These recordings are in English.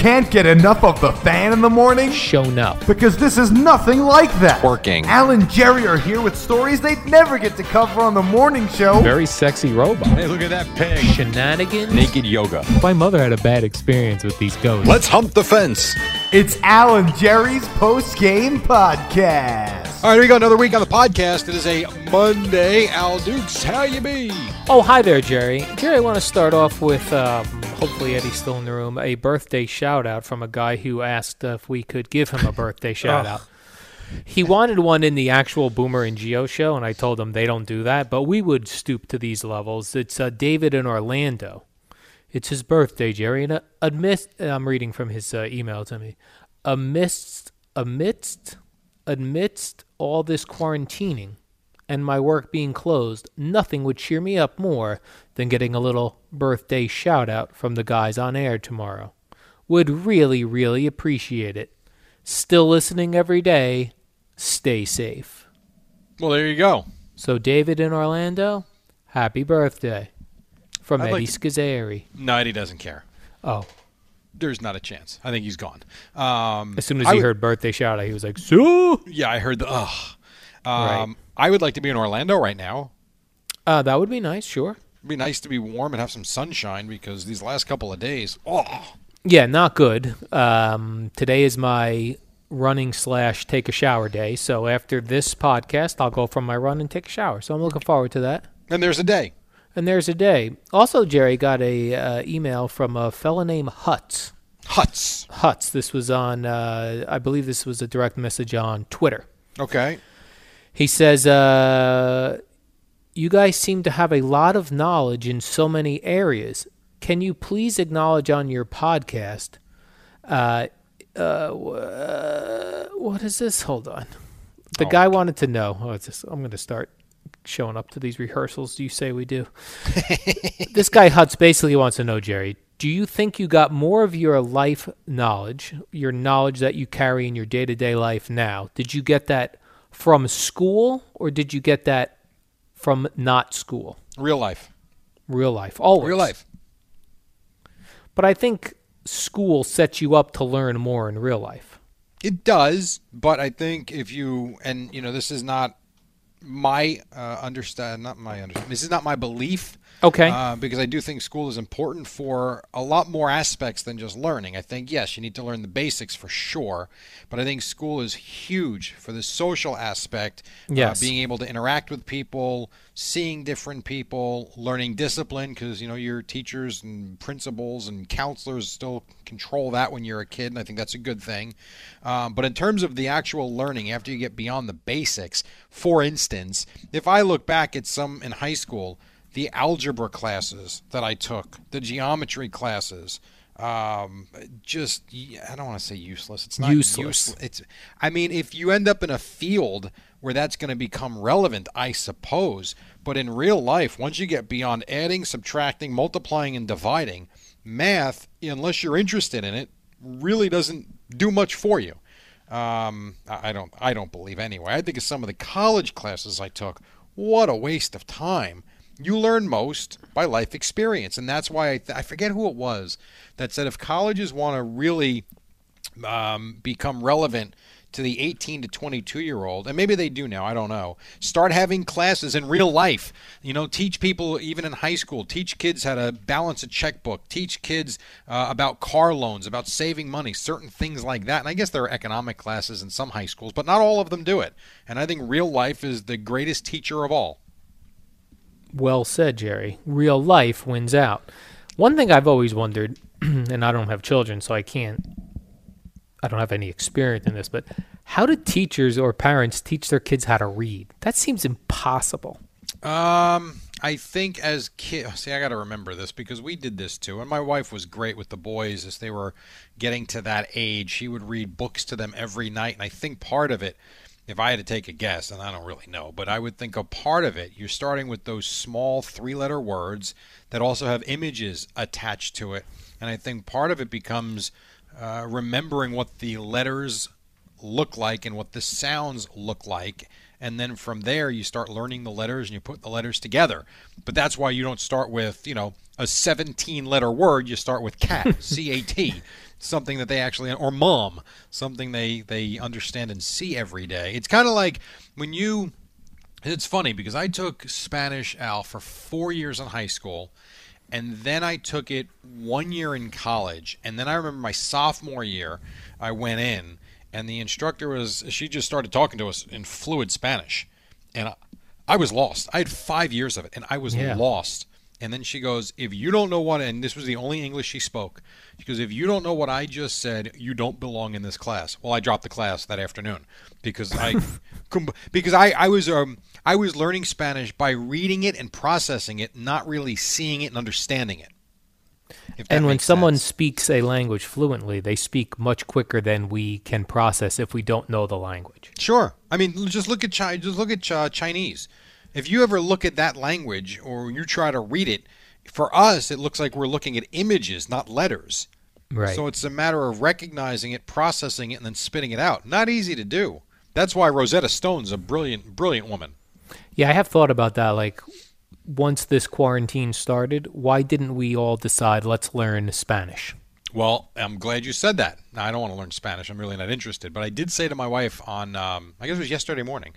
Can't get enough of the fan in the morning? shown up. Because this is nothing like that. Working. Alan Jerry are here with stories they'd never get to cover on the morning show. Very sexy robot. Hey, look at that pig. Shenanigans. Naked yoga. My mother had a bad experience with these ghosts. Let's hump the fence. It's Alan Jerry's post game podcast. All right, here we go. Another week on the podcast. It is a Monday. Al Dukes, how you be? Oh, hi there, Jerry. Jerry, I want to start off with, um, hopefully Eddie's still in the room, a birthday shout out from a guy who asked if we could give him a birthday shout out. He wanted one in the actual Boomer and Gio show, and I told him they don't do that, but we would stoop to these levels. It's uh, David in Orlando. It's his birthday, Jerry, and uh, amidst, I'm reading from his uh, email to me. Amidst, amidst, amidst all this quarantining and my work being closed, nothing would cheer me up more than getting a little birthday shout out from the guys on air tomorrow. Would really, really appreciate it. Still listening every day. Stay safe. Well, there you go. So, David in Orlando, happy birthday from I'd Eddie like Scozzare. No, Eddie doesn't care. Oh, There's not a chance. I think he's gone. Um, as soon as I he heard birthday shout out, he was like, so. Yeah, I heard the. Ugh. Right. I would like to be in Orlando right now. Uh, that would be nice, sure. It'd be nice to be warm and have some sunshine because these last couple of days, oh, Yeah, not good. Um, today is my running slash take a shower day. So after this podcast, I'll go for my run and take a shower. So I'm looking forward to that. and there's a day. And there's a day. Also, Jerry got a uh, email from a fellow named Huts. Huts. Huts. This was on. Uh, I believe this was a direct message on Twitter. Okay. He says, uh, You guys seem to have a lot of knowledge in so many areas. Can you please acknowledge on your podcast? Uh, uh, what is this? Hold on. The guy wanted to know. Oh, it's just, I'm going to start showing up to these rehearsals you say we do. this guy Huts basically wants to know, Jerry, do you think you got more of your life knowledge, your knowledge that you carry in your day to day life now? Did you get that from school or did you get that from not school? Real life. Real life. Always. Real life. But I think school sets you up to learn more in real life. It does, but I think if you and you know this is not my uh, understand, not my understand. This is not my belief. Okay. Uh, because I do think school is important for a lot more aspects than just learning. I think yes, you need to learn the basics for sure, but I think school is huge for the social aspect. Yes. Uh, being able to interact with people, seeing different people, learning discipline because you know your teachers and principals and counselors still control that when you're a kid, and I think that's a good thing. Um, but in terms of the actual learning, after you get beyond the basics, for instance, if I look back at some in high school, the algebra classes that I took, the geometry classes, um, just I don't want to say useless. It's not Useless. useless. It's I mean, if you end up in a field where that's going to become relevant, I suppose. But in real life, once you get beyond adding, subtracting, multiplying, and dividing, math, unless you're interested in it, really doesn't do much for you. Um, I don't. I don't believe anyway. I think of some of the college classes I took. What a waste of time. You learn most by life experience, and that's why I, th- I forget who it was that said if colleges want to really um, become relevant to the 18 to 22 year old, and maybe they do now, I don't know. Start having classes in real life. You know, teach people, even in high school, teach kids how to balance a checkbook, teach kids uh, about car loans, about saving money, certain things like that. And I guess there are economic classes in some high schools, but not all of them do it. And I think real life is the greatest teacher of all. Well said, Jerry. Real life wins out. One thing I've always wondered, and I don't have children, so I can't, I don't have any experience in this, but how do teachers or parents teach their kids how to read? That seems impossible. Um, I think as kids, see, I got to remember this because we did this too, and my wife was great with the boys as they were getting to that age. She would read books to them every night, and I think part of it, if I had to take a guess, and I don't really know, but I would think a part of it, you're starting with those small three-letter words that also have images attached to it, and I think part of it becomes uh, remembering what the letters look like and what the sounds look like. And then from there you start learning the letters and you put the letters together. But that's why you don't start with, you know, a 17 letter word, you start with cat, C A T, something that they actually or mom, something they they understand and see every day. It's kind of like when you it's funny because I took Spanish Al for 4 years in high school and then I took it 1 year in college and then I remember my sophomore year I went in and the instructor was she just started talking to us in fluid Spanish, and I, I was lost. I had five years of it, and I was Yeah. lost. And then she goes, "If you don't know what," and this was the only English she spoke. She goes, "If you don't know what I just said, you don't belong in this class." Well, I dropped the class that afternoon because I, because I, I was um I was learning Spanish by reading it and processing it, not really seeing it and understanding it. And when someone sense. speaks a language fluently, they speak much quicker than we can process if we don't know the language. Sure. I mean, just look at Chi- just look at uh, Chinese. If you ever look at that language or you try to read it, for us it looks like we're looking at images, not letters. Right. So it's a matter of recognizing it, processing it, and then spitting it out. Not easy to do. That's why Rosetta Stone's a brilliant, brilliant woman. Yeah, I have thought about that. Like, once this quarantine started, why didn't we all decide let's learn Spanish? Well, I'm glad you said that. Now, I don't want to learn Spanish. I'm really not interested. But I did say to my wife on, um, I guess it was yesterday morning,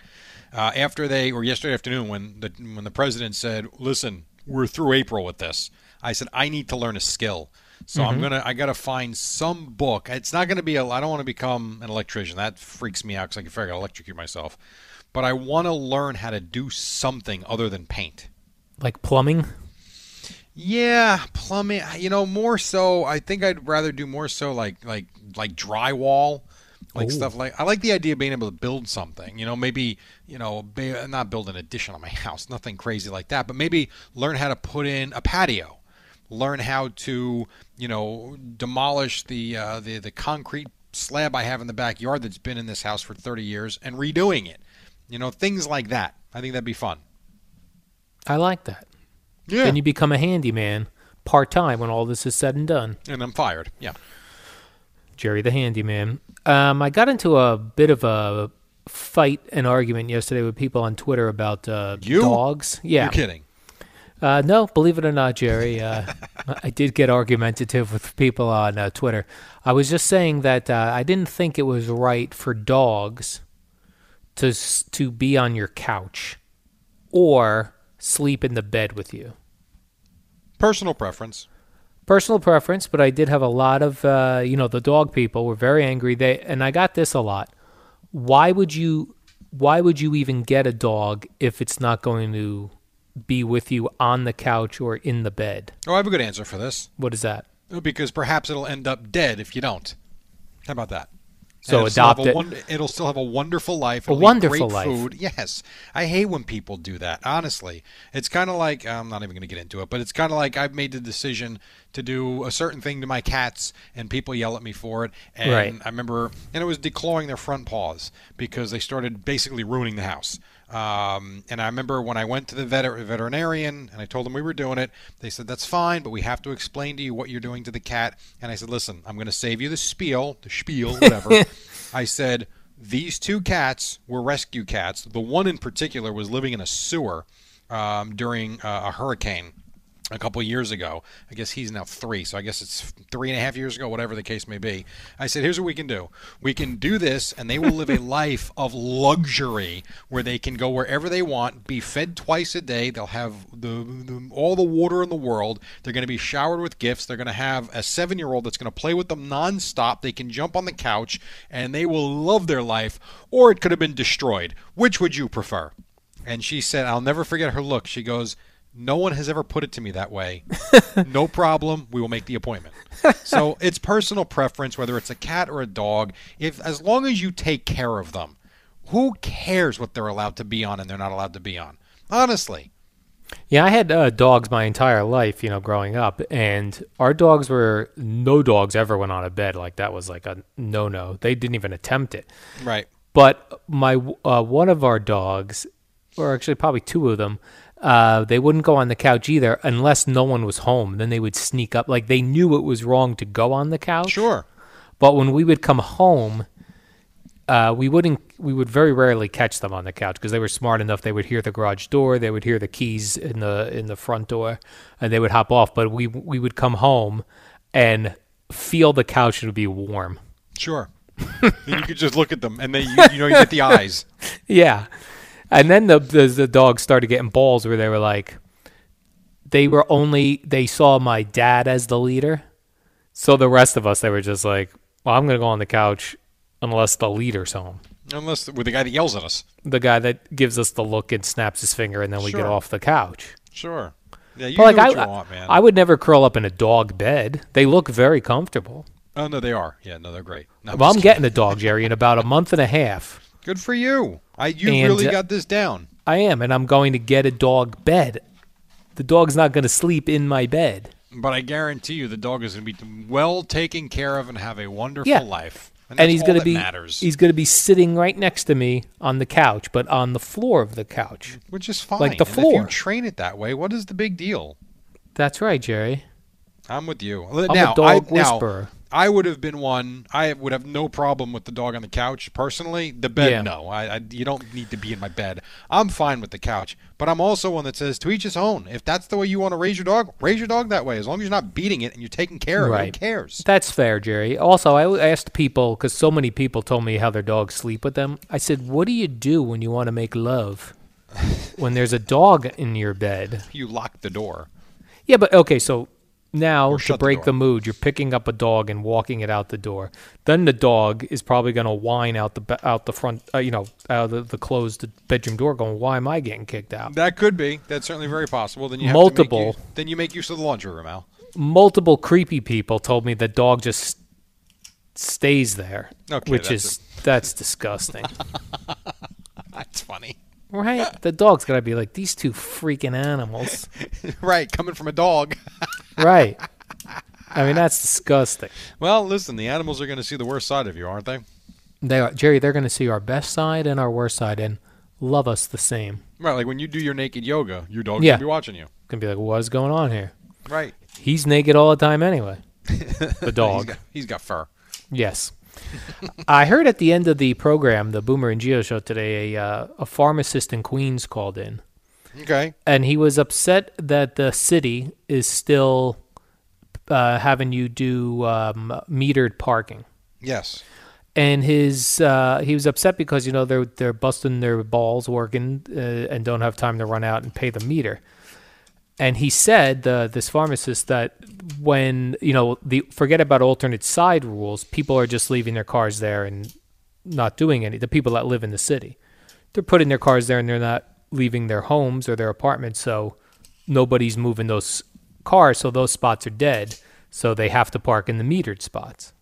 uh, after they, or yesterday afternoon, when the when the president said, "Listen, we're through April with this," I said, "I need to learn a skill." So I'm gonna, I gotta find some book. It's not gonna be a. I don't want to become an electrician. That freaks me out because I can figure gotta electrocute myself. But I want to learn how to do something other than paint. Like plumbing? Yeah, plumbing. You know, more so. I think I'd rather do more so like like like drywall, like Ooh. stuff like. I like the idea of being able to build something. You know, maybe you know, not build an addition on my house, nothing crazy like that, but maybe learn how to put in a patio, learn how to you know demolish the uh, the the concrete slab I have in the backyard that's been in this house for 30 years and redoing it. You know, things like that. I think that'd be fun. I like that. Yeah. Then you become a handyman part time when all this is said and done. and I'm fired. Yeah. Jerry the handyman. Um, I got into a bit of a fight and argument yesterday with people on Twitter about uh, dogs. Yeah. You're kidding. Uh, no, believe it or not, Jerry, uh, I did get argumentative with people on uh, Twitter. I was just saying that uh, I didn't think it was right for dogs to to be on your couch or sleep in the bed with you. Personal preference. Personal preference, but I did have a lot of uh, you know the dog people were very angry. They and I got this a lot. Why would you? Why would you even get a dog if it's not going to be with you on the couch or in the bed? Oh, I have a good answer for this. What is that? Because perhaps it'll end up dead if you don't. How about that? So it'll still have adopt a it. won- it'll still have a wonderful life. A It'll eat wonderful great life. Food. Yes, I hate when people do that. Honestly, it's kind of like I'm not even going to get into it, but it's kind of like I've made the decision to do a certain thing to my cats, and people yell at me for it. And Right. I remember, and it was declawing their front paws because they started basically ruining the house. Um, and I remember when I went to the vet- veterinarian and I told them we were doing it, they said, That's fine, but we have to explain to you what you're doing to the cat. And I said, Listen, I'm going to save you the spiel, the spiel, whatever. I said, These two cats were rescue cats. The one in particular was living in a sewer um, during uh, a hurricane a couple of years ago. I guess he's now three, so I guess it's three and a half years ago, whatever the case may be. I said, here's what we can do. We can do this, and they will live a life of luxury where they can go wherever they want, be fed twice a day. They'll have the, the all the water in the world. They're going to be showered with gifts. They're going to have a seven year old that's going to play with them nonstop. They can jump on the couch, and they will love their life, or it could have been destroyed. Which would you prefer? And she said, I'll never forget her look. She goes, No one has ever put it to me that way. no problem. We will make the appointment. So it's personal preference, whether it's a cat or a dog. If as long as you take care of them, who cares what they're allowed to be on and they're not allowed to be on? Honestly. Yeah, I had uh, dogs my entire life, you know, growing up, and our dogs were no dogs ever went on a bed like that was like a no no. They didn't even attempt it. Right. But my uh, one of our dogs, or actually probably two of them, uh, they wouldn't go on the couch either unless no one was home. Then they would sneak up, like they knew it was wrong to go on the couch. Sure. But when we would come home, uh, we wouldn't. We would very rarely catch them on the couch because they were smart enough. They would hear the garage door. They would hear the keys in the in the front door, and they would hop off. But we we would come home and feel the couch would be warm. Sure. you could just look at them, and then you, you know you get the eyes. Yeah, and then the, the the dogs started getting balls where they were like, they were only they saw my dad as the leader, so the rest of us they were just like, well, I'm gonna go on the couch unless the leader's home. Unless with the guy that yells at us. The guy that gives us the look and snaps his finger, and then we get off the couch. Sure. Yeah, you But like what I, you want, man. I would never curl up in a dog bed. They look very comfortable. oh no, they are. Yeah, no, they're great. No, Well, I'm just getting a dog, Jerry, in about a month and a half. Good for you. I you And, really uh, got this down. I am, and I'm going to get a dog bed. The dog's not going to sleep in my bed. But I guarantee you, the dog is going to be well taken care of and have a wonderful Yeah. life. And, and he's going to be matters, he's going to be sitting right next to me on the couch, but on the floor of the couch. which is fine. like the And if floor. you train it that way, what is the big deal? That's right, Jerry. I'm with you. I'm now, a dog I, now, whisperer. I would have been one. I would have no problem with the dog on the couch personally. The bed, Yeah. no. I, I you don't need to be in my bed. I'm fine with the couch, but I'm also one that says to each his own. If that's the way you want to raise your dog, raise your dog that way. As long as you're not beating it and you're taking care of it, who cares? That's fair, Jerry. Also, I asked people because so many people told me how their dogs sleep with them. I said, "What do you do when you want to make love? when there's a dog in your bed?" You lock the door. Yeah, but okay, so now to shut the break the, mood, you're picking up a dog and walking it out the door. Then the dog is probably going to whine out the out the front, uh, you know, out of the, the closed bedroom door, going, "Why am I getting kicked out?" That could be. That's certainly very possible. Then you have Multiple. To make you, then you make use of the laundry room, Al. Multiple creepy people told me the dog just stays there, Okay, which that's is that's disgusting. That's funny. Right? The dog's got to be like, these two freaking animals. right, coming from a dog. right. I mean, that's disgusting. well, listen, the animals are going to see the worst side of you, aren't they? They are, Jerry, they're going to see our best side and our worst side and love us the same. Right, like when you do your naked yoga, your dog's Yeah. going to be watching you. Going to be like, what's going on here? Right. He's naked all the time anyway. The He's dog. got, he's got fur. Yes. I heard at the end of the program, the Boomer and Gio show today, a, uh, a pharmacist in Queens called in. Okay. and he was upset that the city is still uh, having you do um, metered parking. Yes. And his uh, he was upset because you know they're they're busting their balls working uh, and don't have time to run out and pay the meter. And he said uh, this pharmacist that when you know the forget about alternate side rules, people are just leaving their cars there and not doing any. The people that live in the city, they're putting their cars there and they're not leaving their homes or their apartments, so nobody's moving those cars, so those spots are dead. So they have to park in the metered spots.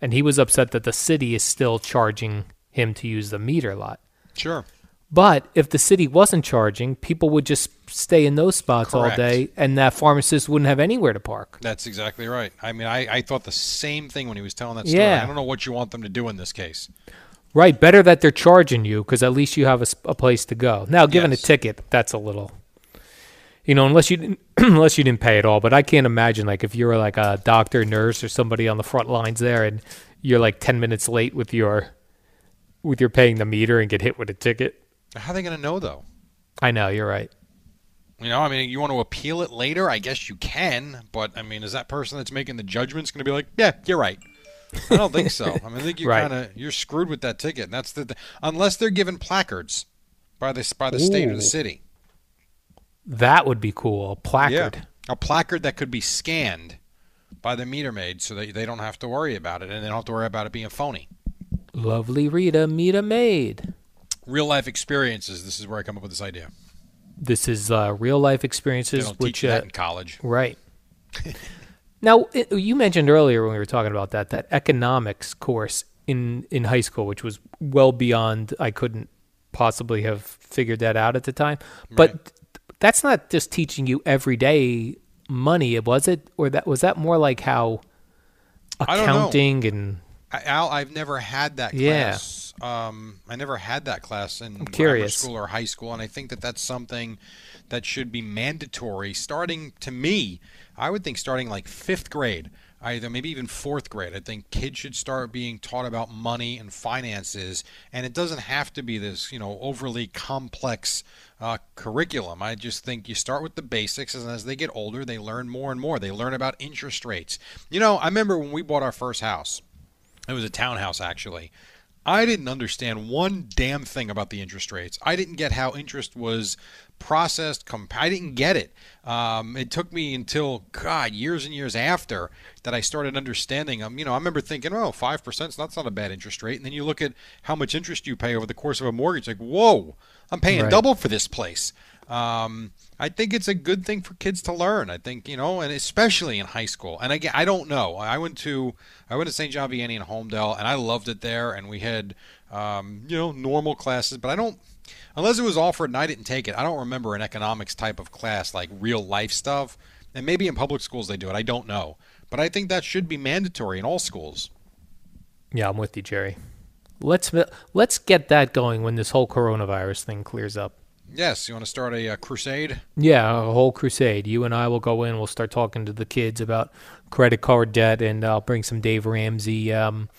And he was upset that the city is still charging him to use the meter lot. Sure. But if the city wasn't charging, people would just stay in those spots all day, and that pharmacist wouldn't have anywhere to park. That's exactly right. I mean, I, I thought the same thing when he was telling that story. Yeah. I don't know what you want them to do in this case. Right, better that they're charging you because at least you have a, a place to go. Now, given Yes. a ticket, that's a little, you know, unless you didn't, unless you didn't pay at all. But I can't imagine like if you were like a doctor, nurse, or somebody on the front lines there, and you're like ten minutes late with your with your paying the meter and get hit with a ticket. How are they going to know, though? I know you're right. You know, I mean, you want to appeal it later? I guess you can, but I mean, is that person that's making the judgments going to be like, "Yeah, you're right"? I don't think so. I mean, I think you Right. kind of you're screwed with that ticket. And that's the, the unless they're given placards by the by the state or the city. That would be cool. A placard. Yeah, a placard that could be scanned by the meter maid, so that they don't have to worry about it, and they don't have to worry about it being phony. Lovely Rita, meet a maid. Real life experiences. This is where I come up with this idea. this is uh, real life experiences, which teach you that uh, in college. right. now it, you mentioned earlier when we were talking about that that economics course in in high school, which was well beyond I couldn't possibly have figured that out at the time. But Right. th- that's not just teaching you everyday money, was it? Or that was that more like how I don't know. accounting and Al, I've never had that Yeah. class. Um, I never had that class in grammar school or high school, and I think that that's something that should be mandatory starting. To me, I would think starting like fifth grade, either maybe even fourth grade. I think kids should start being taught about money and finances, and it doesn't have to be this, you know, overly complex uh, curriculum. I just think you start with the basics, and as they get older, they learn more and more. They learn about interest rates. You know, I remember when we bought our first house. It was a townhouse, actually. I didn't understand one damn thing about the interest rates. I didn't get how interest was processed. Comp- I didn't get it. Um, it took me until God years and years after that I started understanding. Um, you know, I remember thinking, oh, five percent, that's not a bad interest rate. And then you look at how much interest you pay over the course of a mortgage, like, whoa, I'm paying Right. double for this place. Um, I think it's a good thing for kids to learn. I think you know, and especially in high school. And again, I don't know. I went to I went to St. John Vianney in Holmdel, and I loved it there. And we had um, you know normal classes, but I don't unless it was offered and I didn't take it. I don't remember an economics type of class like real life stuff. And maybe in public schools they do it. I don't know, but I think that should be mandatory in all schools. Yeah, I'm with you, Jerry. Let's let's get that going when this whole coronavirus thing clears up. Yes, you want to start a uh, crusade? Yeah, a whole crusade. You and I will go in. We'll start talking to the kids about credit card debt, and I'll bring some Dave Ramsey um,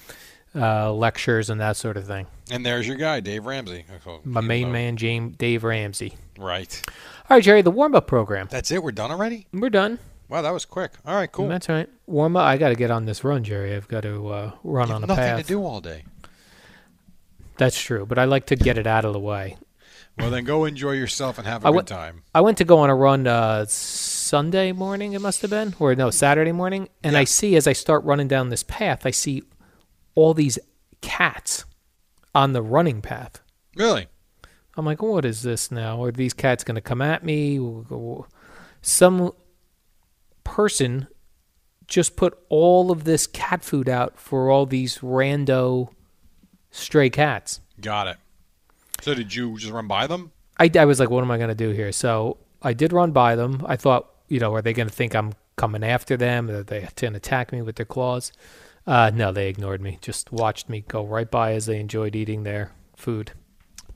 uh, lectures and that sort of thing. And there's your guy, Dave Ramsey. My main man, James Dave Ramsey. Right. All right, Jerry, the warm up program. That's it. We're done already. We're done. Wow, that was quick. All right, cool. That's right. Warm up. I got to get on this run, Jerry. I've got to uh, run on a nothing path. to do all day. That's true, but I like to get it out of the way. Well, then go enjoy yourself and have a I good time. I went to go on a run uh, Sunday morning, it must have been, or no, Saturday morning, and I see as I start running down this path, I see all these cats on the running path. Really? I'm like, what is this now? Are these cats going to come at me? Some person just put all of this cat food out for all these rando stray cats. Got it. So did you just run by them? I, I was like, what am I going to do here? So I did run by them. I thought, you know, are they going to think I'm coming after them? Are they going to attack me with their claws? Uh, no, they ignored me. Just watched me go right by as they enjoyed eating their food.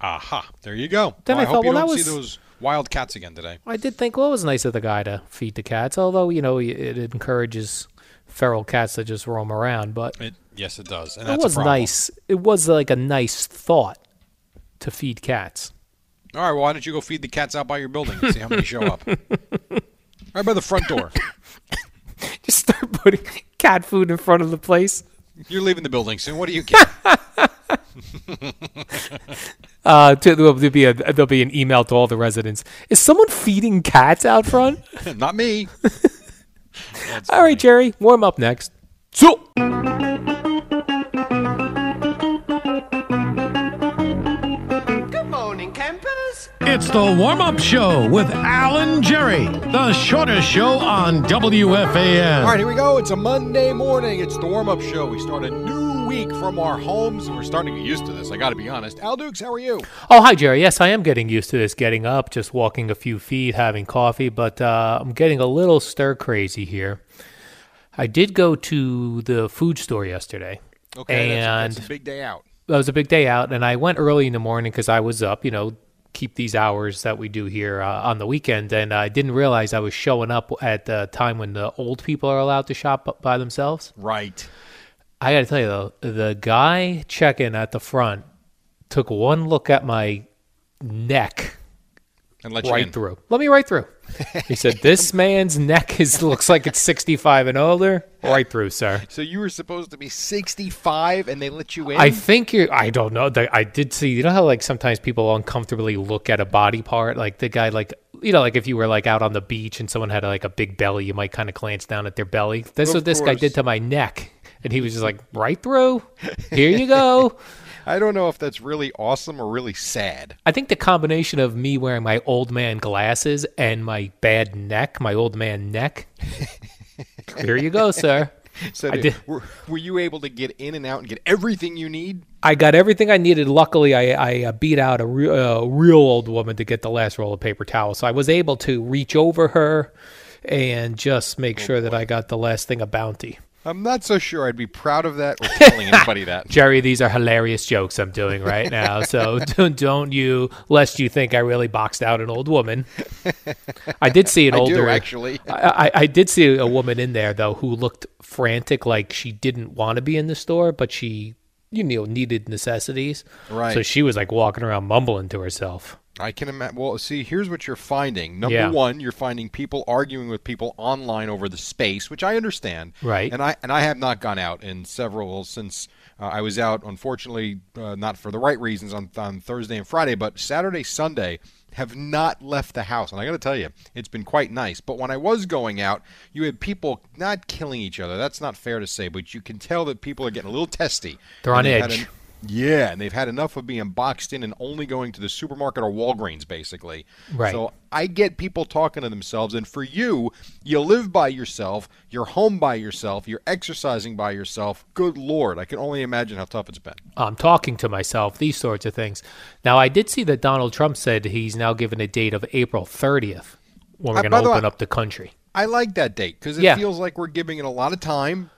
Aha. There you go. Then well, I I, thought, hope you well, don't that see was- those wild cats again today. I did think, well, it was nice of the guy to feed the cats, although, you know, it encourages feral cats to just roam around. But It, yes, it does. And it was nice. It was like a nice thought to feed cats. All right, well, why don't you go feed the cats out by your building and see how many show up? right by the front door. Just start putting cat food in front of the place. You're leaving the building soon. What do you get? Uh, to, there'll be a there'll be an email to all the residents. Is someone feeding cats out front? Not me. All right, Jerry, warm up next. So, the warm up show with Alan Jerry, the shortest show on WFAN. All right, here we go. It's a Monday morning. It's the warm up show. We start a new week from our homes, and we're starting to get used to this. I got to be honest. Al Dukes, how are you? oh hi, Jerry. Yes, I am getting used to this. Getting up, just walking a few feet, having coffee, but uh, I'm getting a little stir crazy here. I did go to the food store yesterday. Okay, that's, and that's a big day out. it was a big day out, and I went early in the morning because I was up, you know, keep these hours that we do here uh, on the weekend, and I didn't realize I was showing up at the time when the old people are allowed to shop by themselves. Right. I got to tell you though, the guy checking at the front took one look at my neck And let right through. Let me right through. He said, "This man's neck is looks like it's 65 and older." Right through, sir. So you were supposed to be 65, and they let you in. I think you're. I don't know. I did see. You know how like sometimes people uncomfortably look at a body part. Like the guy, like you know, like if you were like out on the beach and someone had like a big belly, you might kind of glance down at their belly. That's Of what this guy did to my neck, and he was just like right through. Here you go. I don't know if that's really awesome or really sad. I think the combination of me wearing my old man glasses and my bad neck, my old man neck. Here you go, sir. So did- Were, were you able to get in and out and get everything you need? I got everything I needed. Luckily, I, I uh, beat out a re- uh, real old woman to get the last roll of paper towels. So I was able to reach over her and just make Oh, sure that I got the last thing of bounty. I'm not so sure I'd be proud of that or telling anybody that. Jerry, these are hilarious jokes I'm doing right now. So don't, don't you, lest you think I really boxed out an old woman. I did see an I older. do, actually. I, I, I did see a woman in there though who looked frantic, like she didn't want to be in the store, but she, you know, needed necessities. Right. So she was like walking around mumbling to herself. I can imagine. Well, see, here's what you're finding. Number Yeah. one, you're finding people arguing with people online over the space, which I understand. Right. And I and I have not gone out in several since uh, I was out. Unfortunately, uh, not for the right reasons on on Thursday and Friday, but Saturday, Sunday. Have not left the house, and I got to tell you, it's been quite nice. But when I was going out, you had people not killing each other. That's not fair to say, but you can tell that people are getting a little testy. They're on edge. Yeah, and they've had enough of being boxed in and only going to the supermarket or Walgreens, basically. Right. So I get people talking to themselves, and for you, you live by yourself, you're home by yourself, you're exercising by yourself. Good Lord, I can only imagine how tough it's been. I'm talking to myself, these sorts of things. Now, I did see that Donald Trump said he's now given a date of April 30th when we're Uh, going to the way- open up the country. I like that date because it Yeah. feels like we're giving it a lot of time,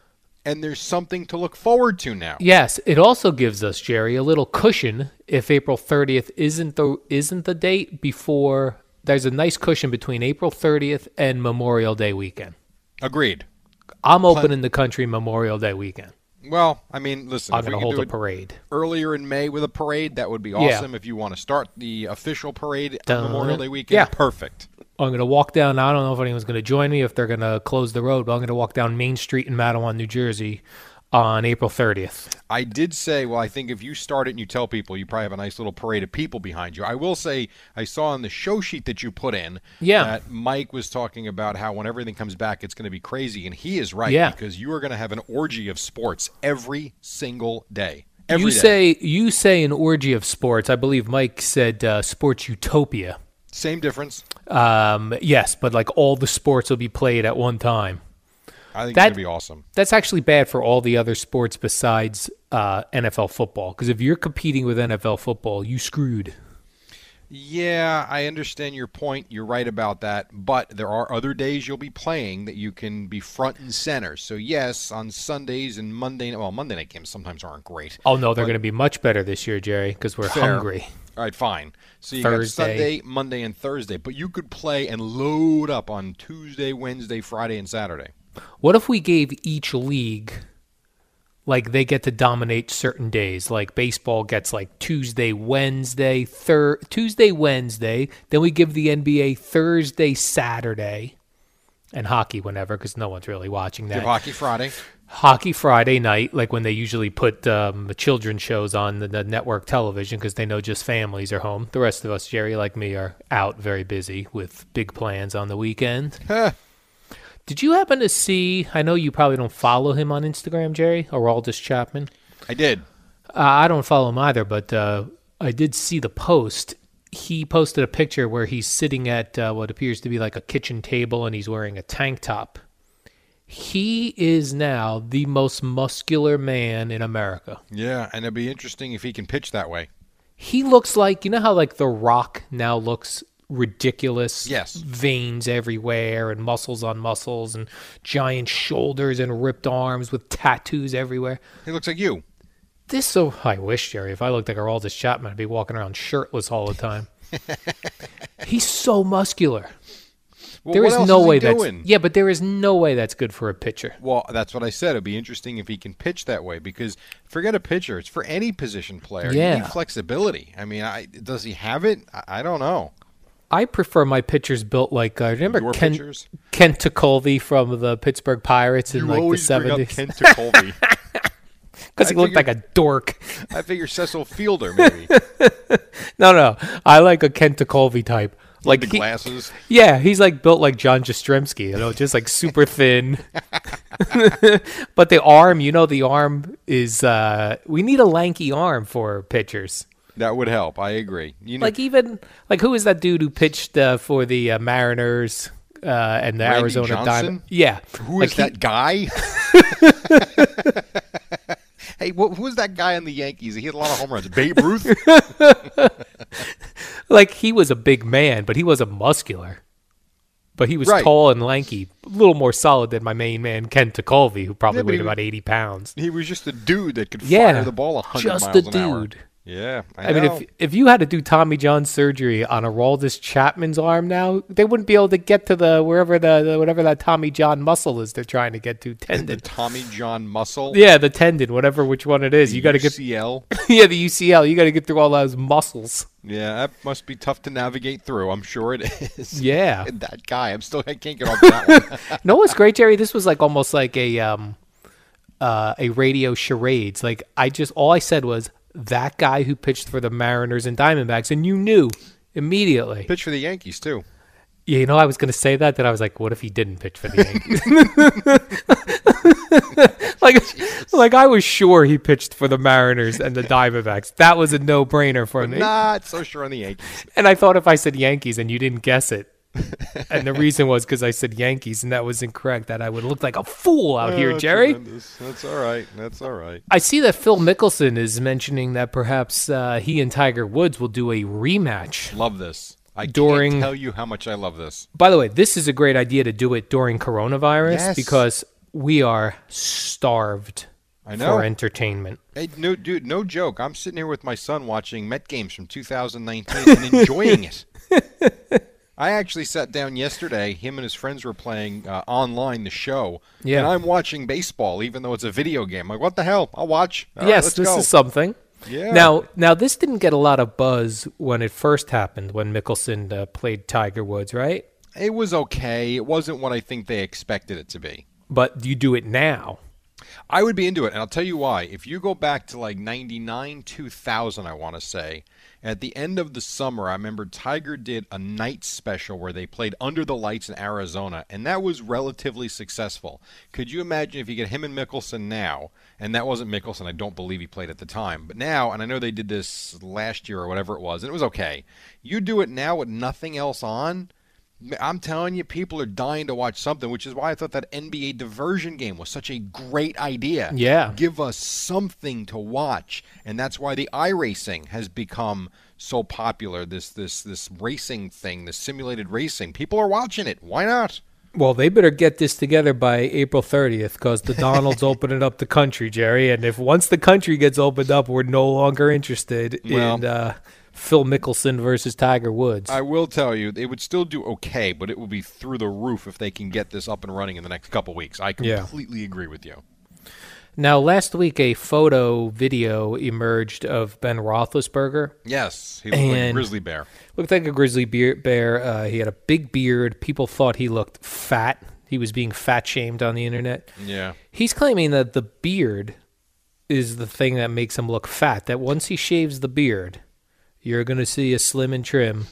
and there's something to look forward to now. Yes, it also gives us Jerry a little cushion if April 30th isn't the isn't the date before there's a nice cushion between April 30th and Memorial Day weekend. Agreed. I'm opening the country Memorial Day weekend. Well, I mean, listen, I'm going to hold a parade. earlier in May with a parade, that would be Yeah. awesome. If you want to start the official parade Dun- Memorial Day weekend, yeah. perfect. I'm going to walk down. I don't know if anyone's going to join me if they're going to close the road, but I'm going to walk down Main Street in Matawan, New Jersey on April 30th. I did say, well, I think if you start it and you tell people, you probably have a nice little parade of people behind you. I will say, I saw on the show sheet that you put in Yeah. that Mike was talking about how when everything comes back, it's going to be crazy. And he is right Yeah. because you are going to have an orgy of sports every single day. Every you day. say you say an orgy of sports. I believe Mike said uh, sports utopia. Same difference. Um, yes, but like all the sports will be played at one time. I think That- it's going to be awesome. That's actually bad for all the other sports besides uh, NFL football. Because if you're competing with NFL football, you screwed. Yeah, I understand your point. You're right about that. But there are other days you'll be playing that you can be front and center. So yes, on Sundays and Monday, well, Monday night games sometimes aren't great. Oh no, they're going to be much better this year, Jerry, because we're Fair. hungry. All right, fine. So you Thursday. got Sunday, Monday, and Thursday, but you could play and load up on Tuesday, Wednesday, Friday, and Saturday. What if we gave each league like they get to dominate certain days? Like baseball gets like Tuesday, Wednesday, thir- Tuesday, Wednesday. Then we give the NBA Thursday, Saturday, and hockey whenever because no one's really watching that. Give Hockey Friday. Hockey Friday night, like when they usually put um, the children's shows on the, the network television because they know just families are home. The rest of us, Jerry, like me, are out very busy with big plans on the weekend. Did you happen to see? I know you probably don't follow him on Instagram, Jerry, or Aroldis Chapman. I did. Uh, I don't follow him either, but uh, I did see the post. He posted a picture where he's sitting at uh, what appears to be like a kitchen table and he's wearing a tank top. He is now the most muscular man in America. Yeah, and it'd be interesting if he can pitch that way. He looks like, you know how like The Rock now looks ridiculous? Yes. Veins everywhere and muscles on muscles and giant shoulders and ripped arms with tattoos everywhere. He looks like you. This so I wish Jerry, if I looked like Aroldis Chapman, I'd be walking around shirtless all the time. He's so muscular. Well, there is no way that's doing? yeah, but there is no way that's good for a pitcher. Well, that's what I said. It'd be interesting if he can pitch that way because forget a pitcher; it's for any position player. You Yeah. need flexibility. I mean, I, does he have it? I, I don't know. I prefer my pitchers built like uh, remember Your Ken pitchers? Ken Tekulve from the Pittsburgh Pirates in You like the always bring up seventies Ken Colby. because he looked like a dork. I figure Cecil Fielder maybe. No, no, I like a Ken Tekulve type. Like the he- glasses. yeah, he's like built like John Jastrzemski, you know, just like super thin. but the arm, you know, the arm is. Uh, we need a lanky arm for pitchers. That would help. I agree. You know, Like even like who is that dude who pitched uh, for the uh, Mariners uh, and the Randy Arizona Diamond? Yeah, who like is he- that guy? hey, wh- who's that guy in the Yankees? He had a lot of home runs. Babe Ruth. Like he was a big man, but he wasn't muscular. But he was Right. tall and lanky, a little more solid than my main man Ken Tekulve, who probably Yeah, weighed he- about eighty pounds. he was just a dude that could Yeah, fire the ball a hundred miles an hour. Just a dude. Yeah, I, I, mean, if if you had to do Tommy John surgery on Aroldis Chapman's arm now, they wouldn't be able to get to the wherever the, the whatever that Tommy John muscle is they're trying to get to tendon. the. Tommy John muscle. yeah, the tendon, whatever which one it is, you got to get UCL. yeah the UCL. You got to get through all those muscles. Yeah, that must be tough to navigate through. I'm sure it is. Yeah. That guy. I'm still. I can't get off that one. no, it's great, Jerry? This was like almost like a um uh a radio charades. Like I just all I said was that guy who pitched for the Mariners and Diamondbacks, and you knew immediately. Pitch for the Yankees too. Yeah, you know, I was going to say that. That I was like, what if he didn't pitch for the Yankees? like, like I was sure he pitched for the Mariners and the Diamondbacks. That was a no-brainer for me. Not so sure on the Yankees. And I thought if I said Yankees and you didn't guess it, and the reason was because I said Yankees and that was incorrect, that I would look like a fool out here, Oh, Jerry. tremendous. That's all right. That's all right. I see that Phil Mickelson is mentioning that perhaps uh, he and Tiger Woods will do a rematch. Love this. I During- can't tell you how much I love this. By the way, this is a great idea to do it during coronavirus Yes. because we are starved I know. for entertainment. Hey, no, dude, no joke. I'm sitting here with my son watching Met games from 2019 and enjoying it. I actually sat down yesterday. Him and his friends were playing uh, online the show, Yeah. and I'm watching baseball, even though it's a video game. Like, what the hell? I'll watch. All right, yes, let's this go. is something. Yeah. Now, now this didn't get a lot of buzz when it first happened when Mickelson uh, played Tiger Woods, right? It was okay. It wasn't what I think they expected it to be. But you do it now. I would be into it, and I'll tell you why. If you go back to like 99, 2000, I want to say, at the end of the summer, I remember Tiger did a night special where they played Under the Lights in Arizona, and that was relatively successful. Could you imagine if you get him and Mickelson now, and that wasn't Mickelson, I don't believe he played at the time, but now, and I know they did this last year or whatever it was, and it was okay. You do it now with nothing else on, I'm telling you, people are dying to watch something, which is why I thought that NBA diversion game was such a great idea. Yeah. Give us something to watch. And that's why the iRacing has become so popular. This this this racing thing, this simulated racing. People are watching it. Why not? Well, they better get this together by April 30th because the Donald's opening up the country, Jerry. And if once the country gets opened up, we're no longer interested Well- in uh, Phil Mickelson versus Tiger Woods. I will tell you, they would still do okay, but it will be through the roof if they can get this up and running in the next couple weeks. I Yeah. completely agree with you. now, last week, a photo video emerged of Ben Roethlisberger. Yes, he looked like a grizzly bear. Looked like a grizzly bear. bear. Uh, he had a big beard. People thought he looked fat. He was being fat shamed on the internet. Yeah. He's claiming that the beard is the thing that makes him look fat. That once he shaves the beard, you're going to see a slim and trim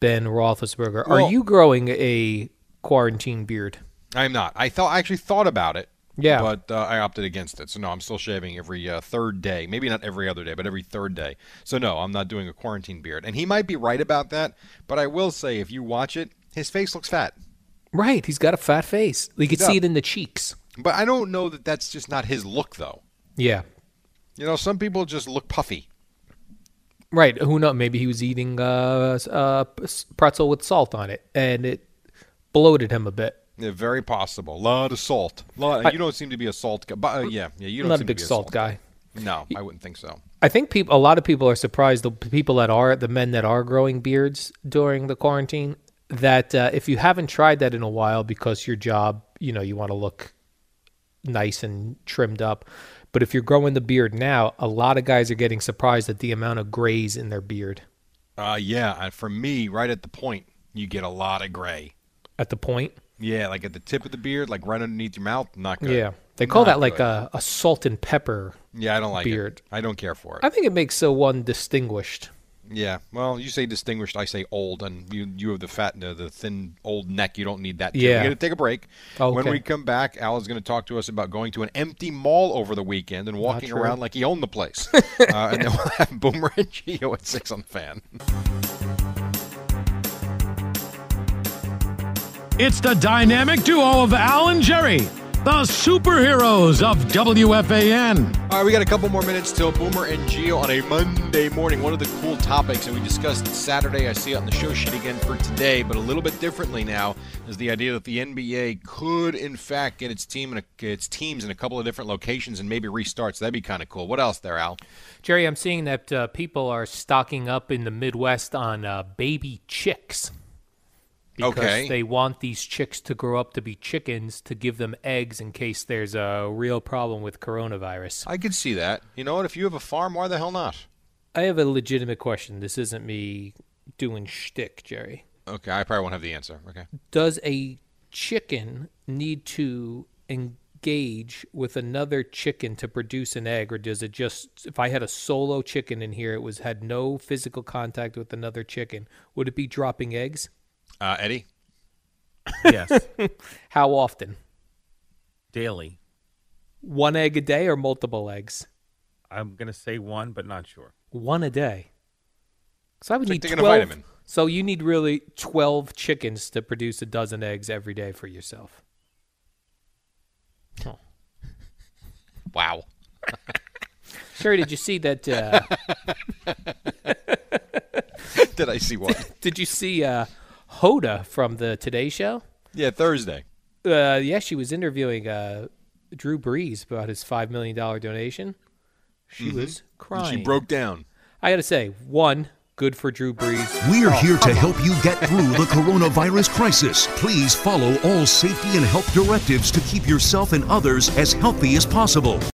Ben Roethlisberger. Well- Are you growing a quarantine beard? I'm not. I thought I actually thought about it. Yeah. But uh, I opted against it. So no, I'm still shaving every uh, third day. Maybe not every other day, but every third day. So no, I'm not doing a quarantine beard. And he might be right about that. But I will say, if you watch it, his face looks fat. Right. He's got a fat face. You can Yeah. see it in the cheeks. But I don't know that that's just not his look, though. Yeah. You know, some people just look puffy. Right. Who knows? Maybe he was eating uh, uh, pretzel with salt on it, and it bloated him a bit. Yeah, very possible. A lot of salt. Lot, I- you don't seem to be a salt guy. But, uh, yeah, yeah, you don't not seem a big to be a salt guy. No, I wouldn't think so. I think people, a lot of people are surprised. The people that are the men that are growing beards during the quarantine, that uh, if you haven't tried that in a while because your job, you know, you want to look nice and trimmed up. But if you're growing the beard now, a lot of guys are getting surprised at the amount of grays in their beard. Uh, yeah, and for me, right at the point, you get a lot of gray. At the point, Yeah, like at the tip of the beard, like right underneath your mouth, not good. yeah, they call Not that like a, a salt and pepper. Yeah, I don't like beard. it. I don't care for it. I think it makes uh, one distinguished. Yeah. Well, you say distinguished, I say old, and you you have the fat, the, the thin, old neck. You don't need that. too. Yeah. We're going to take a break. When we come back, Al is going to talk to us about going to an empty mall over the weekend and walking around like he owned the place. uh, and then we'll have Boomer and Gio at six on the fan. It's the dynamic duo of Al and Jerry, the superheroes of WFAN. All right, we got a couple more minutes till Boomer and Gio on a Monday morning. One of the cool topics, and we discussed Saturday, I see it on the show sheet again for today, but a little bit differently now, is the idea that the NBA could, in fact, get its team in a, its teams in a couple of different locations and maybe restart. So that'd be kind of cool. What else there, Al? Jerry, I'm seeing that uh, people are stocking up in the Midwest on uh, baby chicks. Because Okay. they want these chicks to grow up to be chickens to give them eggs in case there's a real problem with coronavirus. I could see that. You know what? If you have a farm, why the hell not? I have a legitimate question. This isn't me doing shtick, Jerry. Okay, I probably won't have the answer. Okay. Does a chicken need to engage with another chicken to produce an egg, or does it just? If I had a solo chicken in here, it was had no physical contact with another chicken, would it be dropping eggs? Uh, Eddie? Yes, How often? daily. One egg a day or multiple eggs? I'm gonna say one, but not sure. One a day. So I would It's like need taking a twelve. vitamin. So you need really twelve chickens to produce a dozen eggs every day for yourself. Wow. Sherry, did you see that? Uh, Did I see what? did you see uh, Hoda from the Today Show? yeah, Thursday. Uh, yeah, she was interviewing uh, Drew Brees about his five million dollar donation. She was And crying. She broke down. I got to say, one, good for Drew Brees. We're here to help you get through the coronavirus crisis. Please follow all safety and health directives to keep yourself and others as healthy as possible.